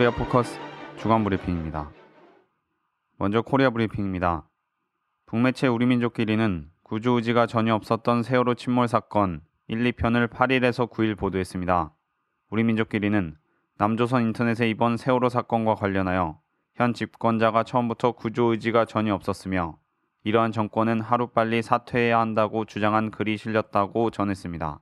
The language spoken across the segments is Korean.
코리아 포커스 주간 브리핑입니다. 먼저 코리아 브리핑입니다. 북매체 우리 민족끼리는 구조 의지가 전혀 없었던 세월호 침몰 사건 1, 2편을 8일에서 9일 보도했습니다. 우리 민족끼리는 남조선 인터넷의 이번 세월호 사건과 관련하여 현 집권자가 처음부터 구조 의지가 전혀 없었으며 이러한 정권은 하루빨리 사퇴해야 한다고 주장한 글이 실렸다고 전했습니다.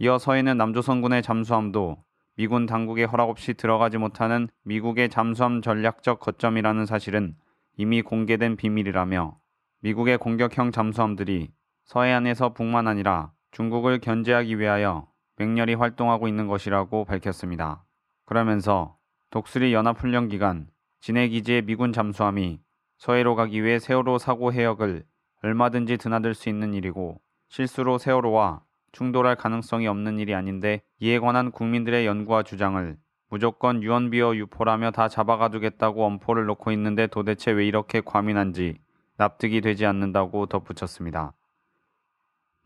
이어 서해는 남조선군의 잠수함도 미군 당국의 허락 없이 들어가지 못하는 미국의 잠수함 전략적 거점이라는 사실은 이미 공개된 비밀이라며 미국의 공격형 잠수함들이 서해안에서 북만 아니라 중국을 견제하기 위하여 맹렬히 활동하고 있는 것이라고 밝혔습니다. 그러면서 독수리 연합훈련 기간 진해기지의 미군 잠수함이 서해로 가기 위해 세월호 사고 해역을 얼마든지 드나들 수 있는 일이고 실수로 세월호와 충돌할 가능성이 없는 일이 아닌데 이에 관한 국민들의 연구와 주장을 무조건 유언비어 유포라며 다 잡아가두겠다고 엄포를 놓고 있는데 도대체 왜 이렇게 과민한지 납득이 되지 않는다고 덧붙였습니다.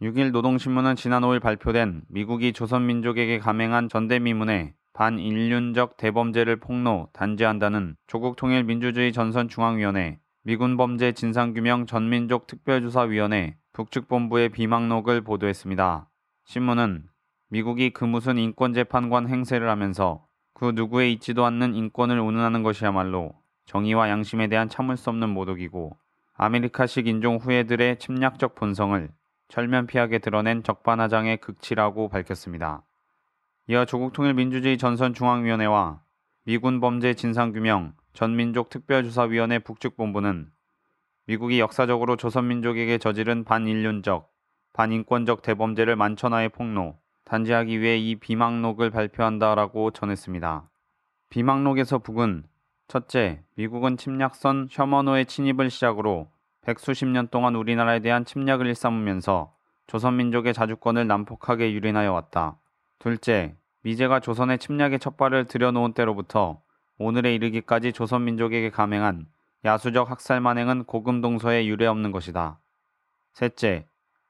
6일 노동신문은 지난 5일 발표된 미국이 조선민족에게 감행한 전대미문에 반인륜적 대범죄를 폭로 단죄한다는 조국 통일민주주의 전선중앙위원회 미군범죄 진상규명 전민족 특별조사위원회 북측본부의 비망록을 보도했습니다. 신문은 미국이 그 무슨 인권재판관 행세를 하면서 그 누구에 있지도 않는 인권을 운운하는 것이야말로 정의와 양심에 대한 참을 수 없는 모독이고 아메리카식 인종 후예들의 침략적 본성을 철면피하게 드러낸 적반하장의 극치라고 밝혔습니다. 이어 조국통일민주주의 전선중앙위원회와 미군범죄 진상규명 전민족특별조사위원회 북측본부는 미국이 역사적으로 조선민족에게 저지른 반인륜적, 반인권적 대범죄를 만천하에 폭로, 단죄하기 위해 이 비망록을 발표한다라고 전했습니다. 비망록에서 북은 첫째, 미국은 침략선 셔머노의 침입을 시작으로 백수십 년 동안 우리나라에 대한 침략을 일삼으면서 조선민족의 자주권을 난폭하게 유린하여 왔다. 둘째, 미제가 조선의 침략의 첫발을 들여놓은 때로부터 오늘에 이르기까지 조선민족에게 감행한 야수적 학살 만행은 고금 동서에 유례없는 것이다. 셋째,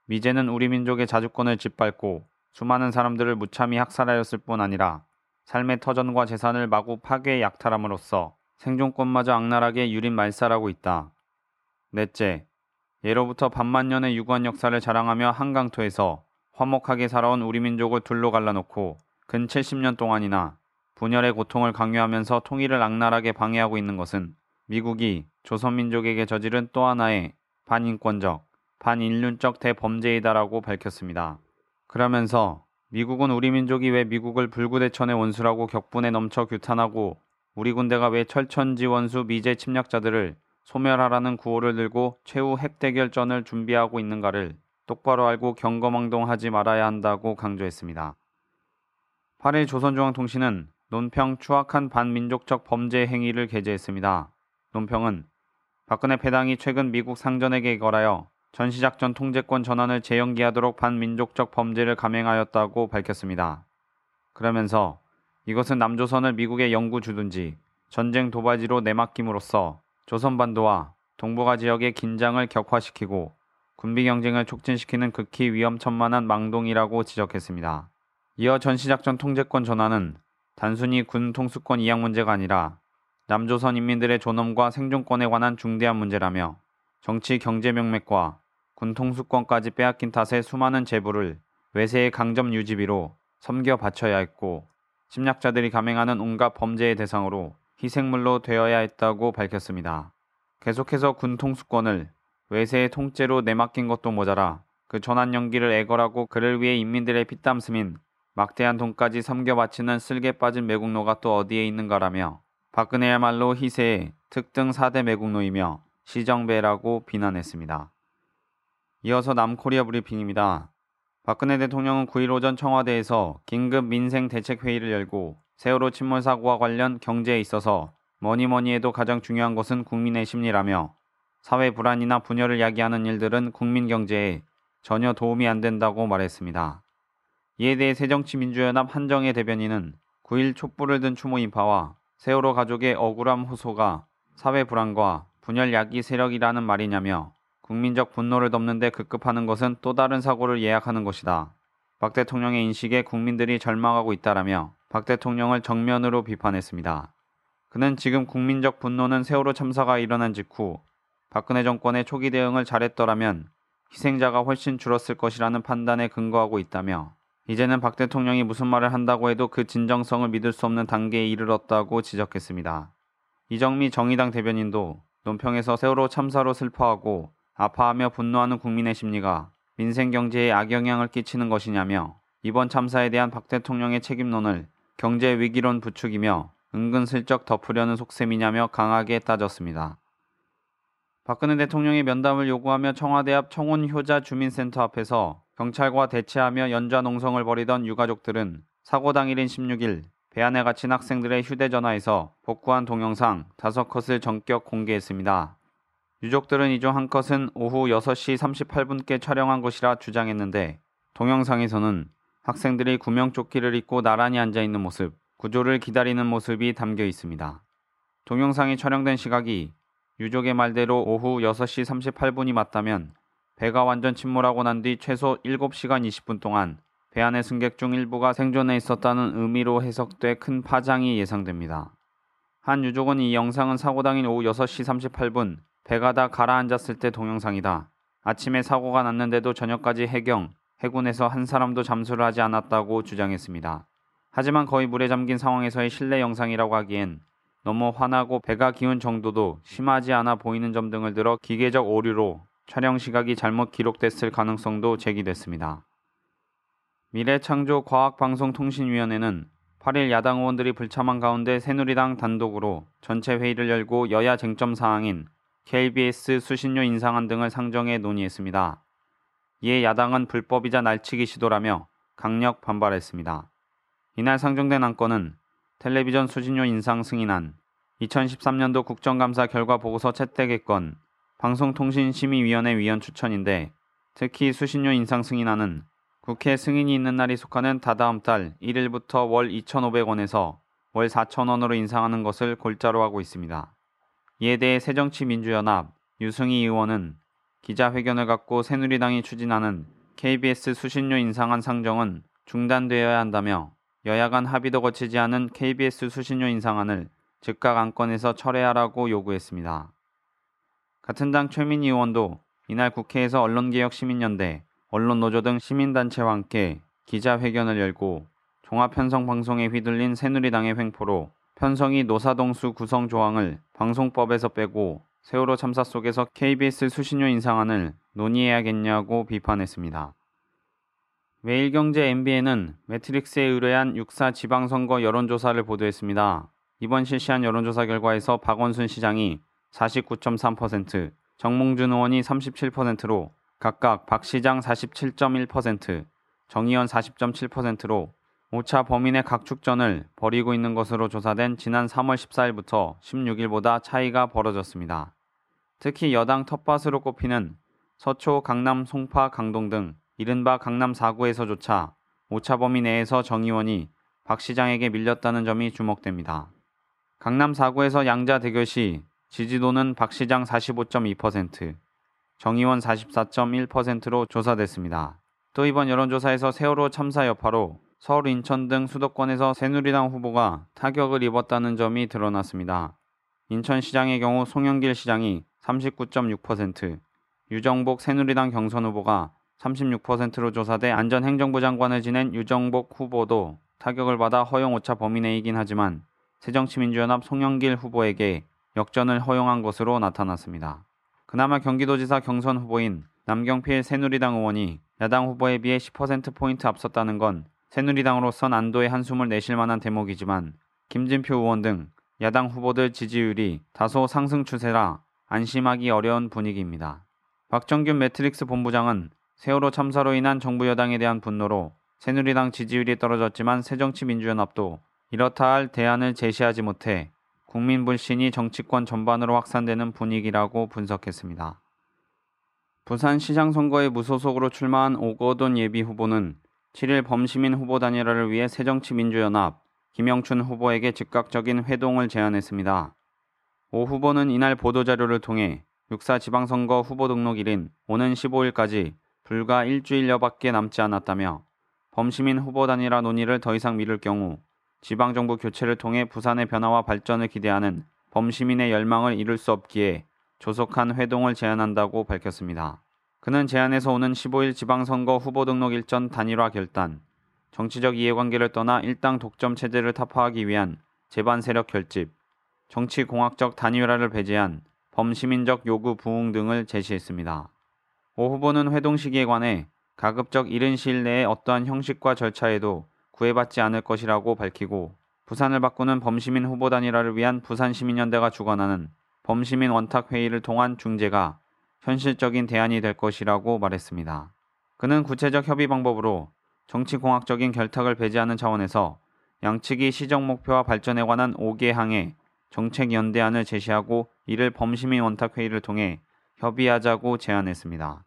미제는 우리 민족의 자주권을 짓밟고 수많은 사람들을 무참히 학살하였을 뿐 아니라 삶의 터전과 재산을 마구 파괴 약탈함으로써 생존권마저 악랄하게 유린 말살하고 있다. 넷째, 예로부터 반만 년의 유구한 역사를 자랑하며 한강토에서 화목하게 살아온 우리 민족을 둘로 갈라놓고 근 70년 동안이나 분열의 고통을 강요하면서 통일을 악랄하게 방해하고 있는 것은 미국이 조선민족에게 저지른 또 하나의 반인권적, 반인륜적 대범죄이다라고 밝혔습니다. 그러면서 미국은 우리 민족이 왜 미국을 불구대천의 원수라고 격분에 넘쳐 규탄하고 우리 군대가 왜 철천지 원수 미제 침략자들을 소멸하라는 구호를 들고 최후 핵대결전을 준비하고 있는가를 똑바로 알고 경거망동하지 말아야 한다고 강조했습니다. 8일 조선중앙통신은 논평 추악한 반민족적 범죄 행위를 게재했습니다. 논평은 박근혜 패당이 최근 미국 상전에게 거하여 전시작전 통제권 전환을 재연기하도록 반민족적 범죄를 감행하였다고 밝혔습니다. 그러면서 이것은 남조선을 미국에 영구 주든지 전쟁 도발지로 내맡김으로써 조선반도와 동북아 지역의 긴장을 격화시키고 군비 경쟁을 촉진시키는 극히 위험천만한 망동이라고 지적했습니다. 이어 전시작전 통제권 전환은 단순히 군 통수권 이양 문제가 아니라 남조선 인민들의 존엄과 생존권에 관한 중대한 문제라며 정치 경제 명맥과 군 통수권까지 빼앗긴 탓에 수많은 재부를 외세의 강점 유지비로 섬겨 바쳐야 했고 침략자들이 감행하는 온갖 범죄의 대상으로 희생물로 되어야 했다고 밝혔습니다. 계속해서 군 통수권을 외세의 통째로 내맡긴 것도 모자라 그 전환 연기를 애걸하고 그를 위해 인민들의 피땀 스민 막대한 돈까지 섬겨 바치는 쓸개 빠진 매국노가 또 어디에 있는가라며 박근혜야말로 희세의 특등 4대 매국노이며 시정배라고 비난했습니다. 이어서 남코리아 브리핑입니다. 박근혜 대통령은 9일 오전 청와대에서 긴급 민생 대책 회의를 열고 세월호 침몰 사고와 관련 경제에 있어서 뭐니 뭐니 해도 가장 중요한 것은 국민의 심리라며 사회 불안이나 분열을 야기하는 일들은 국민 경제에 전혀 도움이 안 된다고 말했습니다. 이에 대해 새정치민주연합 한정혜 대변인은 9일 촛불을 든 추모 인파와 세월호 가족의 억울함 호소가 사회 불안과 분열 야기 세력이라는 말이냐며 국민적 분노를 덮는데 급급하는 것은 또 다른 사고를 예약하는 것이다. 박 대통령의 인식에 국민들이 절망하고 있다라며 박 대통령을 정면으로 비판했습니다. 그는 지금 국민적 분노는 세월호 참사가 일어난 직후 박근혜 정권의 초기 대응을 잘했더라면 희생자가 훨씬 줄었을 것이라는 판단에 근거하고 있다며 이제는 박 대통령이 무슨 말을 한다고 해도 그 진정성을 믿을 수 없는 단계에 이르렀다고 지적했습니다. 이정미 정의당 대변인도 논평에서 세월호 참사로 슬퍼하고 아파하며 분노하는 국민의 심리가 민생 경제에 악영향을 끼치는 것이냐며 이번 참사에 대한 박 대통령의 책임론을 경제 위기론 부추기며 은근슬쩍 덮으려는 속셈이냐며 강하게 따졌습니다. 박근혜 대통령의 면담을 요구하며 청와대 앞 청운효자 주민센터 앞에서 경찰과 대치하며 연좌 농성을 벌이던 유가족들은 사고 당일인 16일 배 안에 갇힌 학생들의 휴대전화에서 복구한 동영상 다섯 컷을 전격 공개했습니다. 유족들은 이중한 컷은 오후 6시 38분께 촬영한 것이라 주장했는데 동영상에서는 학생들이 구명조끼를 입고 나란히 앉아 있는 모습, 구조를 기다리는 모습이 담겨 있습니다. 동영상이 촬영된 시각이 유족의 말대로 오후 6시 38분이 맞다면 배가 완전 침몰하고 난 뒤 최소 7시간 20분 동안 배 안의 승객 중 일부가 생존해 있었다는 의미로 해석돼 큰 파장이 예상됩니다. 한 유족은 이 영상은 사고 당일 오후 6시 38분 배가 다 가라앉았을 때 동영상이다. 아침에 사고가 났는데도 저녁까지 해경, 해군에서 한 사람도 잠수를 하지 않았다고 주장했습니다. 하지만 거의 물에 잠긴 상황에서의 실내 영상이라고 하기엔 너무 화나고 배가 기운 정도도 심하지 않아 보이는 점 등을 들어 기계적 오류로 촬영 시각이 잘못 기록됐을 가능성도 제기됐습니다. 미래창조과학방송통신위원회는 8일 야당 의원들이 불참한 가운데 새누리당 단독으로 전체 회의를 열고 여야 쟁점 사항인 KBS 수신료 인상안 등을 상정해 논의했습니다. 이에 야당은 불법이자 날치기 시도라며 강력 반발했습니다. 이날 상정된 안건은 텔레비전 수신료 인상 승인안, 2013년도 국정감사 결과 보고서 채택의건, 방송통신심의위원회 위원 추천인데 특히 수신료 인상 승인안은 국회 승인이 있는 날이 속하는 다다음 달 1일부터 월 2,500원에서 월 4,000원으로 인상하는 것을 골자로 하고 있습니다. 이에 대해 새정치민주연합 유승희 의원은 기자회견을 갖고 새누리당이 추진하는 KBS 수신료 인상안 상정은 중단되어야 한다며 여야 간 합의도 거치지 않은 KBS 수신료 인상안을 즉각 안건에서 철회하라고 요구했습니다. 같은 당 최민희 의원도 이날 국회에서 언론개혁시민연대, 언론노조 등 시민단체와 함께 기자회견을 열고 종합편성방송에 휘둘린 새누리당의 횡포로 편성이 노사동수 구성 조항을 방송법에서 빼고 세월호 참사 속에서 KBS 수신료 인상안을 논의해야겠냐고 비판했습니다. 매일경제 MBN은 매트릭스에 의뢰한 6사 지방선거 여론조사를 보도했습니다. 이번 실시한 여론조사 결과에서 박원순 시장이 49.3%, 정몽준 의원이 37%로 각각 박 시장 47.1%, 정의원 40.7%로 5차 범인의 각축전을 벌이고 있는 것으로 조사된 지난 3월 14일부터 16일보다 차이가 벌어졌습니다. 특히 여당 텃밭으로 꼽히는 서초, 강남, 송파, 강동 등 이른바 강남 4구에서조차 5차 범위 내에서 정 의원이 박 시장에게 밀렸다는 점이 주목됩니다. 강남 4구에서 양자 대결 시 지지도는 박 시장 45.2%, 정 의원 44.1%로 조사됐습니다. 또 이번 여론조사에서 세월호 참사 여파로 서울, 인천 등 수도권에서 새누리당 후보가 타격을 입었다는 점이 드러났습니다. 인천시장의 경우 송영길 시장이 39.6%, 유정복 새누리당 경선 후보가 36%로 조사돼 안전행정부 장관을 지낸 유정복 후보도 타격을 받아 허용 오차 범위 내이긴 하지만 새정치민주연합 송영길 후보에게 역전을 허용한 것으로 나타났습니다. 그나마 경기도지사 경선 후보인 남경필 새누리당 의원이 야당 후보에 비해 10%포인트 앞섰다는 건 새누리당으로선 안도의 한숨을 내쉴 만한 대목이지만 김진표 의원 등 야당 후보들 지지율이 다소 상승 추세라 안심하기 어려운 분위기입니다. 박정균 매트릭스 본부장은 세월호 참사로 인한 정부 여당에 대한 분노로 새누리당 지지율이 떨어졌지만 새정치민주연합도 이렇다 할 대안을 제시하지 못해 국민 불신이 정치권 전반으로 확산되는 분위기라고 분석했습니다. 부산시장 선거에 무소속으로 출마한 오거돈 예비 후보는 7일 범시민 후보 단일화를 위해 새정치민주연합 김영춘 후보에게 즉각적인 회동을 제안했습니다. 오 후보는 이날 보도자료를 통해 6사 지방선거 후보 등록일인 오는 15일까지 불과 일주일여밖에 남지 않았다며 범시민 후보 단일화 논의를 더 이상 미룰 경우 지방정부 교체를 통해 부산의 변화와 발전을 기대하는 범시민의 열망을 이룰 수 없기에 조속한 회동을 제안한다고 밝혔습니다. 그는 제안에서 오는 15일 지방선거 후보 등록 일전 단일화 결단, 정치적 이해관계를 떠나 일당 독점 체제를 타파하기 위한 재반 세력 결집, 정치공학적 단일화를 배제한 범시민적 요구 부응 등을 제시했습니다. 오 후보는 회동 시기에 관해 가급적 이른 시일 내에 어떠한 형식과 절차에도 구애받지 않을 것이라고 밝히고 부산을 바꾸는 범시민 후보 단일화를 위한 부산시민연대가 주관하는 범시민 원탁회의를 통한 중재가 현실적인 대안이 될 것이라고 말했습니다. 그는 구체적 협의 방법으로 정치공학적인 결탁을 배제하는 차원에서 양측이 시정 목표와 발전에 관한 5개 항의 정책 연대안을 제시하고 이를 범시민 원탁회의를 통해 협의하자고 제안했습니다.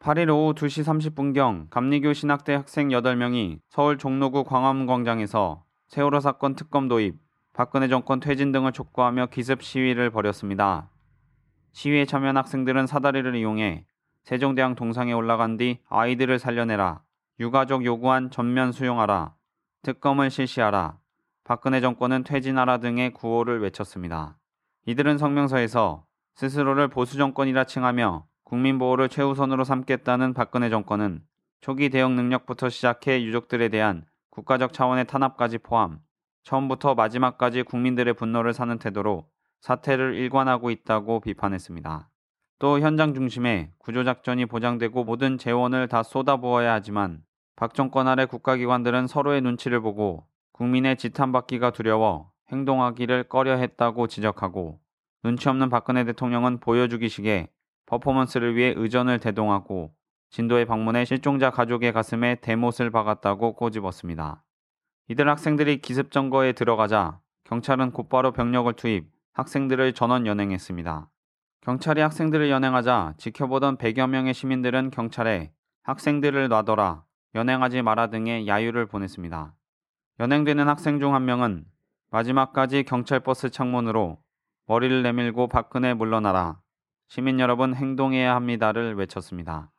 8일 오후 2시 30분경 감리교 신학대 학생 8명이 서울 종로구 광화문광장에서 세월호 사건 특검 도입, 박근혜 정권 퇴진 등을 촉구하며 기습 시위를 벌였습니다. 시위에 참여한 학생들은 사다리를 이용해 세종대왕 동상에 올라간 뒤 아이들을 살려내라, 유가족 요구안 전면 수용하라, 특검을 실시하라, 박근혜 정권은 퇴진하라 등의 구호를 외쳤습니다. 이들은 성명서에서 스스로를 보수 정권이라 칭하며 국민 보호를 최우선으로 삼겠다는 박근혜 정권은 초기 대응 능력부터 시작해 유족들에 대한 국가적 차원의 탄압까지 포함 처음부터 마지막까지 국민들의 분노를 사는 태도로 사태를 일관하고 있다고 비판했습니다. 또 현장 중심에 구조작전이 보장되고 모든 재원을 다 쏟아부어야 하지만 박 정권 아래 국가기관들은 서로의 눈치를 보고 국민의 지탄받기가 두려워 행동하기를 꺼려 했다고 지적하고 눈치 없는 박근혜 대통령은 보여주기식의 퍼포먼스를 위해 의전을 대동하고 진도에 방문해 실종자 가족의 가슴에 대못을 박았다고 꼬집었습니다. 이들 학생들이 기습 점거에 들어가자 경찰은 곧바로 병력을 투입 학생들을 전원 연행했습니다. 경찰이 학생들을 연행하자 지켜보던 100여 명의 시민들은 경찰에 학생들을 놔둬라, 연행하지 마라 등의 야유를 보냈습니다. 연행되는 학생 중 한 명은 마지막까지 경찰버스 창문으로 머리를 내밀고 박근혜 물러나라, 시민 여러분 행동해야 합니다를 외쳤습니다.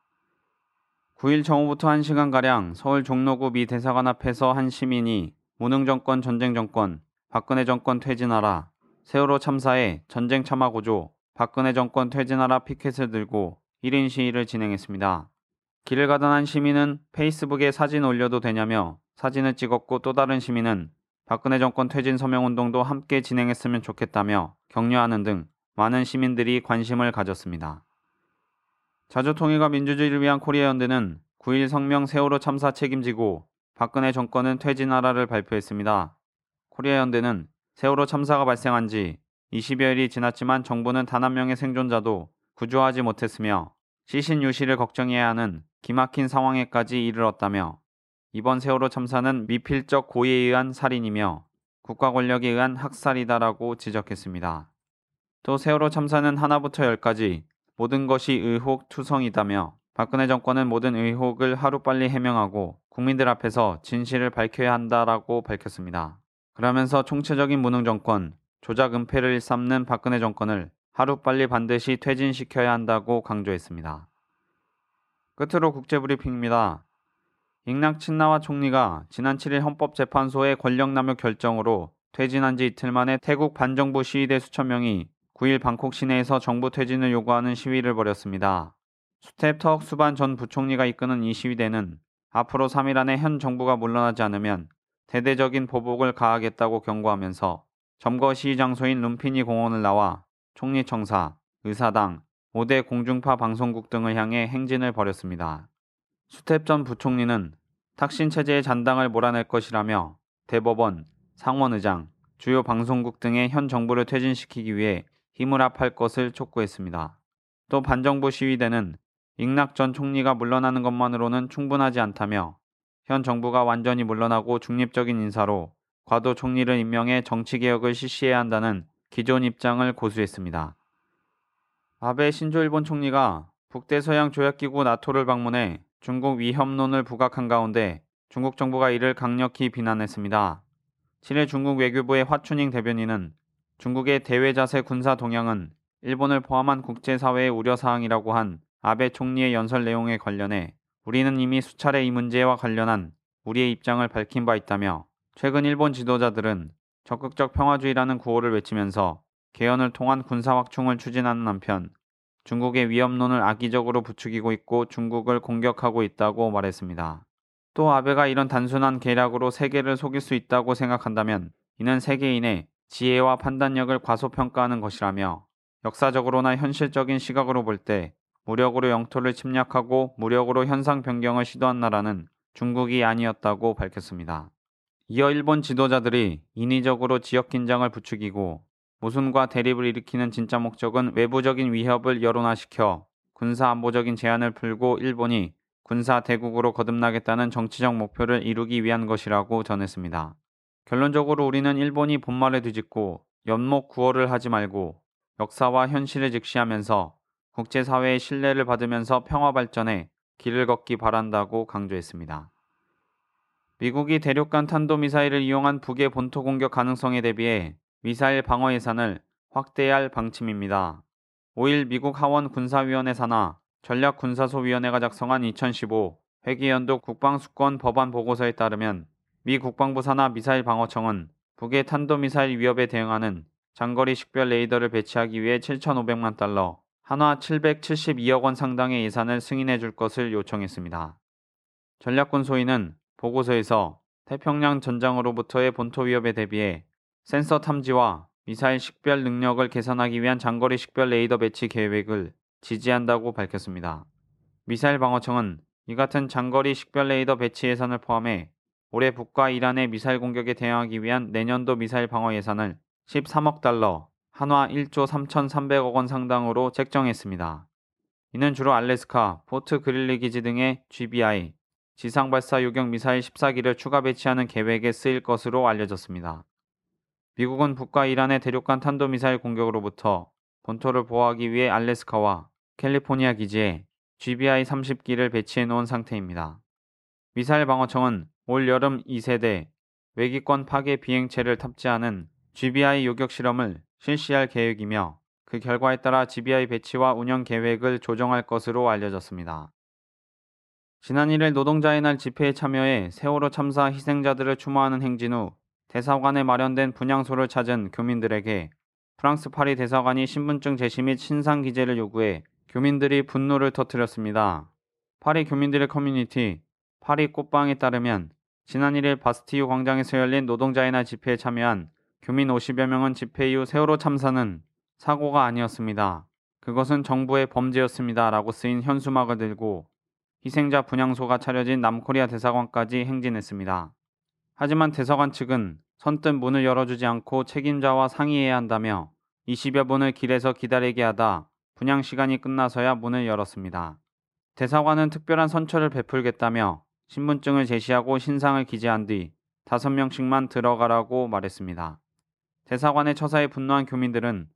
9일 정오부터 1시간가량 서울 종로구 미 대사관 앞에서 한 시민이 무능정권 전쟁정권 박근혜 정권 퇴진하라 세월호 참사에 전쟁 참화 고조 박근혜 정권 퇴진하라 피켓을 들고 1인 시위를 진행했습니다. 길을 가던 한 시민은 페이스북에 사진 올려도 되냐며 사진을 찍었고 또 다른 시민은 박근혜 정권 퇴진 서명 운동도 함께 진행했으면 좋겠다며 격려하는 등 많은 시민들이 관심을 가졌습니다. 자주통일과 민주주의를 위한 코리아 연대는 9일 성명 세월호 참사 책임지고 박근혜 정권은 퇴진하라를 발표했습니다. 코리아 연대는 세월호 참사가 발생한 지 20여일이 지났지만 정부는 단 한 명의 생존자도 구조하지 못했으며 시신 유실을 걱정해야 하는 기막힌 상황에까지 이르렀다며 이번 세월호 참사는 미필적 고의에 의한 살인이며 국가 권력에 의한 학살이다라고 지적했습니다. 또 세월호 참사는 하나부터 열까지 모든 것이 의혹 투성이다며 박근혜 정권은 모든 의혹을 하루빨리 해명하고 국민들 앞에서 진실을 밝혀야 한다라고 밝혔습니다. 그러면서 총체적인 무능 정권, 조작 은폐를 일삼는 박근혜 정권을 하루빨리 반드시 퇴진시켜야 한다고 강조했습니다. 끝으로 국제브리핑입니다. 잉낙 친나와 총리가 지난 7일 헌법재판소의 권력남용 결정으로 퇴진한 지 이틀 만에 태국 반정부 시위대 수천 명이 9일 방콕 시내에서 정부 퇴진을 요구하는 시위를 벌였습니다. 수탭턱 수반 전 부총리가 이끄는 이 시위대는 앞으로 3일 안에 현 정부가 물러나지 않으면 대대적인 보복을 가하겠다고 경고하면서 점거 시위 장소인 룸피니 공원을 나와 총리 청사, 의사당, 5대 공중파 방송국 등을 향해 행진을 벌였습니다. 수탭 전 부총리는 탁신 체제의 잔당을 몰아낼 것이라며 대법원, 상원의장, 주요 방송국 등의 현 정부를 퇴진시키기 위해 힘을 합할 것을 촉구했습니다. 또 반정부 시위대는 익낙 전 총리가 물러나는 것만으로는 충분하지 않다며 현 정부가 완전히 물러나고 중립적인 인사로 과도 총리를 임명해 정치개혁을 실시해야 한다는 기존 입장을 고수했습니다. 아베 신조 일본 총리가 북대서양 조약기구 나토를 방문해 중국 위협론을 부각한 가운데 중국 정부가 이를 강력히 비난했습니다. 7일 중국 외교부의 화춘잉 대변인은 중국의 대외자세 군사 동향은 일본을 포함한 국제사회의 우려사항이라고 한 아베 총리의 연설 내용에 관련해 우리는 이미 수차례 이 문제와 관련한 우리의 입장을 밝힌 바 있다며 최근 일본 지도자들은 적극적 평화주의라는 구호를 외치면서 개헌을 통한 군사 확충을 추진하는 한편 중국의 위협론을 악의적으로 부추기고 있고 중국을 공격하고 있다고 말했습니다. 또 아베가 이런 단순한 계략으로 세계를 속일 수 있다고 생각한다면 이는 세계인의 지혜와 판단력을 과소평가하는 것이라며 역사적으로나 현실적인 시각으로 볼 때 무력으로 영토를 침략하고 무력으로 현상 변경을 시도한 나라는 중국이 아니었다고 밝혔습니다. 이어 일본 지도자들이 인위적으로 지역 긴장을 부추기고 모순과 대립을 일으키는 진짜 목적은 외부적인 위협을 여론화시켜 군사 안보적인 제한을 풀고 일본이 군사 대국으로 거듭나겠다는 정치적 목표를 이루기 위한 것이라고 전했습니다. 결론적으로 우리는 일본이 본말을 뒤집고 연목 구호를 하지 말고 역사와 현실을 직시하면서 국제사회의 신뢰를 받으면서 평화 발전에 길을 걷기 바란다고 강조했습니다. 미국이 대륙간 탄도미사일을 이용한 북의 본토 공격 가능성에 대비해 미사일 방어 예산을 확대할 방침입니다. 5일 미국 하원 군사위원회 산하 전략군사소위원회가 작성한 2015 회기연도 국방수권 법안 보고서에 따르면 미 국방부 산하 미사일 방어청은 북의 탄도미사일 위협에 대응하는 장거리 식별 레이더를 배치하기 위해 7,500만 달러, 한화 772억 원 상당의 예산을 승인해 줄 것을 요청했습니다. 전략군 소위는 보고서에서 태평양 전장으로부터의 본토 위협에 대비해 센서 탐지와 미사일 식별 능력을 개선하기 위한 장거리 식별 레이더 배치 계획을 지지한다고 밝혔습니다. 미사일 방어청은 이 같은 장거리 식별 레이더 배치 예산을 포함해 올해 북과 이란의 미사일 공격에 대응하기 위한 내년도 미사일 방어 예산을 13억 달러, 한화 1조 3,300억 원 상당으로 책정했습니다. 이는 주로 알래스카, 포트 그릴리 기지 등의 GBI, 지상발사 요격 미사일 14기를 추가 배치하는 계획에 쓰일 것으로 알려졌습니다. 미국은 북과 이란의 대륙간 탄도미사일 공격으로부터 본토를 보호하기 위해 알래스카와 캘리포니아 기지에 GBI 30기를 배치해 놓은 상태입니다. 미사일 방어청은 올 여름 2세대 외기권 파괴 비행체를 탑재하는 GBI 요격 실험을 실시할 계획이며 그 결과에 따라 GBI 배치와 운영 계획을 조정할 것으로 알려졌습니다. 지난 1일 노동자의 날 집회에 참여해 세월호 참사 희생자들을 추모하는 행진 후 대사관에 마련된 분향소를 찾은 교민들에게 프랑스 파리 대사관이 신분증 제시 및 신상 기재를 요구해 교민들이 분노를 터뜨렸습니다. 파리 교민들의 커뮤니티 파리 꼬빵에 따르면 지난 1일 바스티유 광장에서 열린 노동자의 날 집회에 참여한 교민 50여 명은 집회 이후 세월호 참사는 사고가 아니었습니다. 그것은 정부의 범죄였습니다. 라고 쓰인 현수막을 들고 희생자 분향소가 차려진 남코리아 대사관까지 행진했습니다. 하지만 대사관 측은 선뜻 문을 열어주지 않고 책임자와 상의해야 한다며 20여 분을 길에서 기다리게 하다 분양 시간이 끝나서야 문을 열었습니다. 대사관은 특별한 선처를 베풀겠다며 신분증을 제시하고 신상을 기재한 뒤 5명씩만 들어가라고 말했습니다. 대사관의 처사에 분노한 교민들은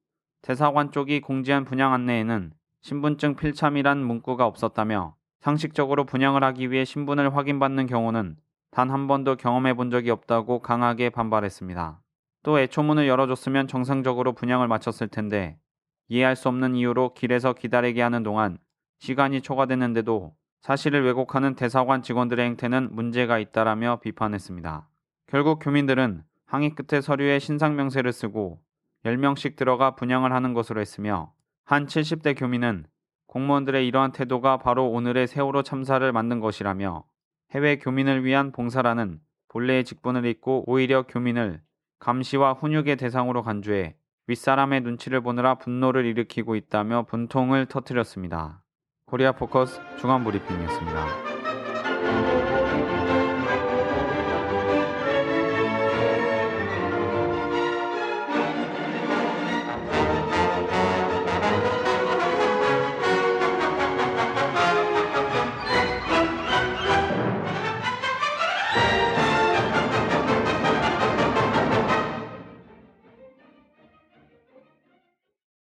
대사관 쪽이 공지한 분양 안내에는 신분증 필참이란 문구가 없었다며 상식적으로 분양을 하기 위해 신분을 확인받는 경우는 단 한 번도 경험해 본 적이 없다고 강하게 반발했습니다. 또 애초문을 열어줬으면 정상적으로 분양을 마쳤을 텐데 이해할 수 없는 이유로 길에서 기다리게 하는 동안 시간이 초과됐는데도 사실을 왜곡하는 대사관 직원들의 행태는 문제가 있다라며 비판했습니다. 결국 교민들은 항의 끝에 서류에 신상 명세를 쓰고 10명씩 들어가 분양을 하는 것으로 했으며 한 70대 교민은 공무원들의 이러한 태도가 바로 오늘의 세월호 참사를 만든 것이라며 해외 교민을 위한 봉사라는 본래의 직분을 잊고 오히려 교민을 감시와 훈육의 대상으로 간주해 윗사람의 눈치를 보느라 분노를 일으키고 있다며 분통을 터뜨렸습니다. 코리아 포커스 중앙 브리핑이었습니다.